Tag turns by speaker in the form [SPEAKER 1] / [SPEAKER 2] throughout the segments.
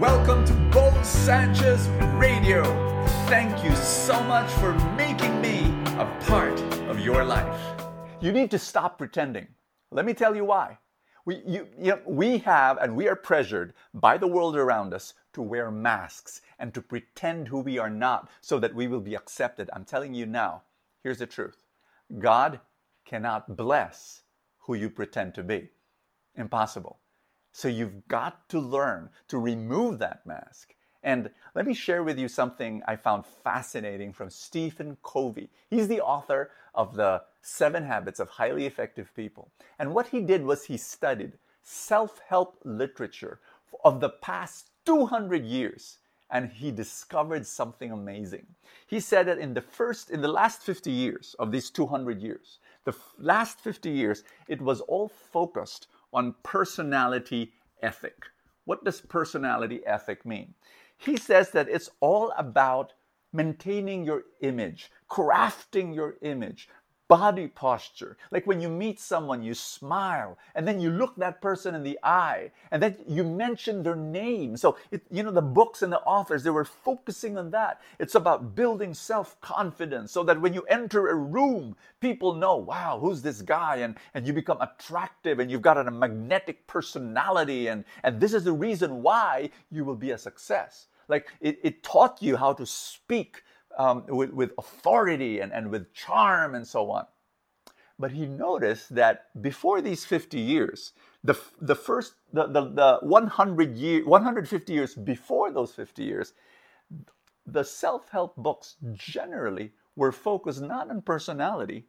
[SPEAKER 1] Welcome to Bo Sanchez Radio. Thank you so much for making me a part of your life. You need to stop pretending. Let me tell you why. We, you, you know, we have and we are pressured by the world around us to wear masks and to pretend who we are not so that we will be accepted. I'm telling you now, here's the truth God cannot bless who you pretend to be. Impossible. So you've got to learn to remove that mask. And let me share with you something I found fascinating from Stephen Covey. He's the author of the Seven Habits of Highly Effective People. And what he did was he studied self help literature of the past 200 years and he discovered something amazing. He said that in the first, in the last 50 years of these 200 years, the last 50 years, it was all focused on personality ethic. What does personality ethic mean? He says that it's all about maintaining your image, crafting your image, body posture. Like when you meet someone, you smile, and then you look that person in the eye, and then you mention their name. So, it, you know, the books and the authors, they were focusing on that. It's about building self confidence so that when you enter a room, people know, wow, who's this guy? And, and you become attractive, and you've got a magnetic personality, and, and this is the reason why you will be a success. Like it, it taught you how to speak um, with, with authority and, and with charm and so on. But he noticed that before these 50 years, the, the first, the, the, the 100 year, 150 years before those 50 years, the self help books generally were focused not on personality,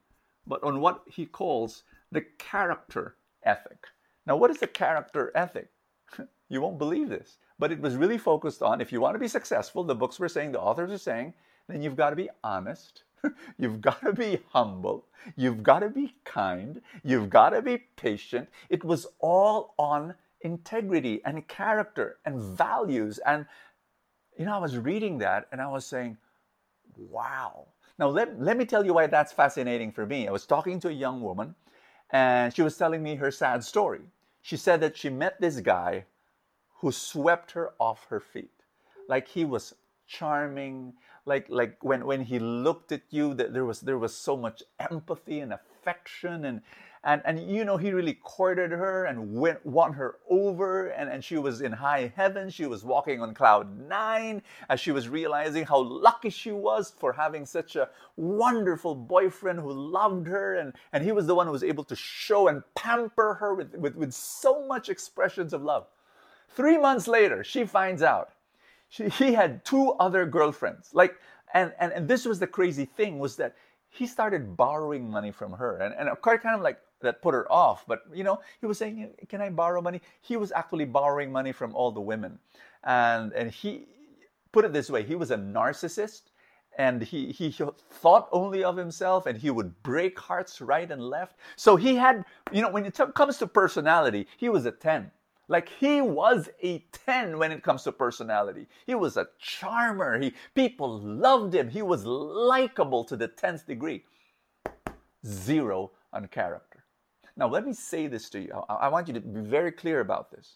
[SPEAKER 1] but on what he calls the character ethic. Now, what is the character ethic? you won't believe this, but it was really focused on if you want to be successful, the books were saying, the authors are saying, then you've got to be honest. You've got to be humble. You've got to be kind. You've got to be patient. It was all on integrity and character and values. And, you know, I was reading that and I was saying, wow. Now, let, let me tell you why that's fascinating for me. I was talking to a young woman and she was telling me her sad story. She said that she met this guy who swept her off her feet. Like he was charming, like like when when he looked at you that there was there was so much empathy and affection and and and you know he really courted her and went won her over and and she was in high heaven. She was walking on cloud nine as she was realizing how lucky she was for having such a wonderful boyfriend who loved her. And and he was the one who was able to show and pamper her with with, with so much expressions of love. Three months later she finds out she, he had two other girlfriends. Like, and, and, and this was the crazy thing was that he started borrowing money from her. And, and kind of like that put her off. But, you know, he was saying, can I borrow money? He was actually borrowing money from all the women. And, and he, put it this way, he was a narcissist and he, he thought only of himself and he would break hearts right and left. So he had, you know, when it comes to personality, he was a 10. Like he was a 10 when it comes to personality. He was a charmer. He people loved him. He was likable to the 10th degree. Zero on character. Now let me say this to you. I, I want you to be very clear about this.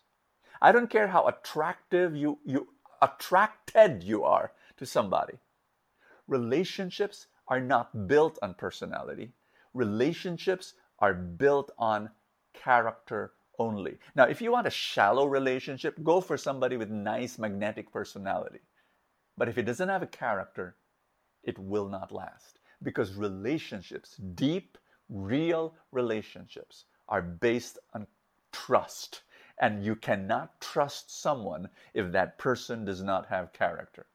[SPEAKER 1] I don't care how attractive you you attracted you are to somebody. Relationships are not built on personality. Relationships are built on character only. Now, if you want a shallow relationship, go for somebody with nice magnetic personality. But if it doesn't have a character, it will not last. Because relationships, deep, real relationships, are based on trust. And you cannot trust someone if that person does not have character.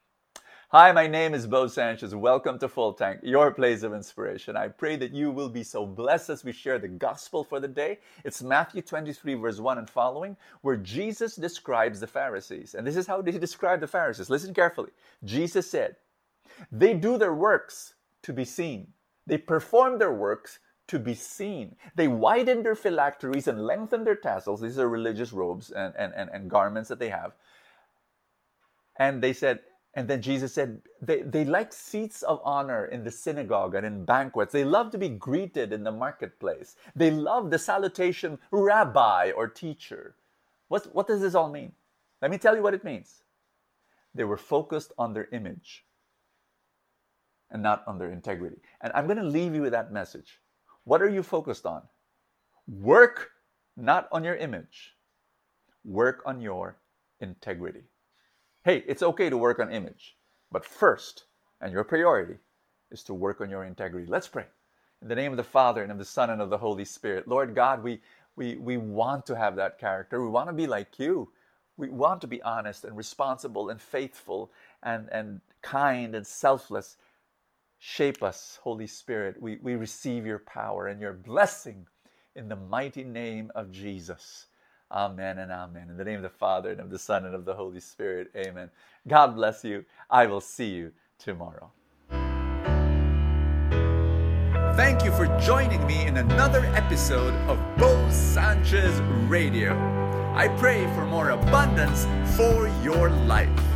[SPEAKER 1] Hi, my name is Bo Sanchez. Welcome to Full Tank, your place of inspiration. I pray that you will be so blessed as we share the gospel for the day. It's Matthew 23, verse 1 and following, where Jesus describes the Pharisees. And this is how he described the Pharisees. Listen carefully. Jesus said, They do their works to be seen, they perform their works to be seen. They widen their phylacteries and lengthen their tassels. These are religious robes and, and, and, and garments that they have. And they said, and then Jesus said, they, they like seats of honor in the synagogue and in banquets. They love to be greeted in the marketplace. They love the salutation, rabbi or teacher. What, what does this all mean? Let me tell you what it means. They were focused on their image and not on their integrity. And I'm going to leave you with that message. What are you focused on? Work not on your image, work on your integrity. Hey, it's okay to work on image, but first, and your priority, is to work on your integrity. Let's pray. In the name of the Father, and of the Son, and of the Holy Spirit. Lord God, we, we, we want to have that character. We want to be like you. We want to be honest and responsible and faithful and, and kind and selfless. Shape us, Holy Spirit. We, we receive your power and your blessing in the mighty name of Jesus. Amen and amen. In the name of the Father and of the Son and of the Holy Spirit. Amen. God bless you. I will see you tomorrow. Thank you for joining me in another episode of Bo Sanchez Radio. I pray for more abundance for your life.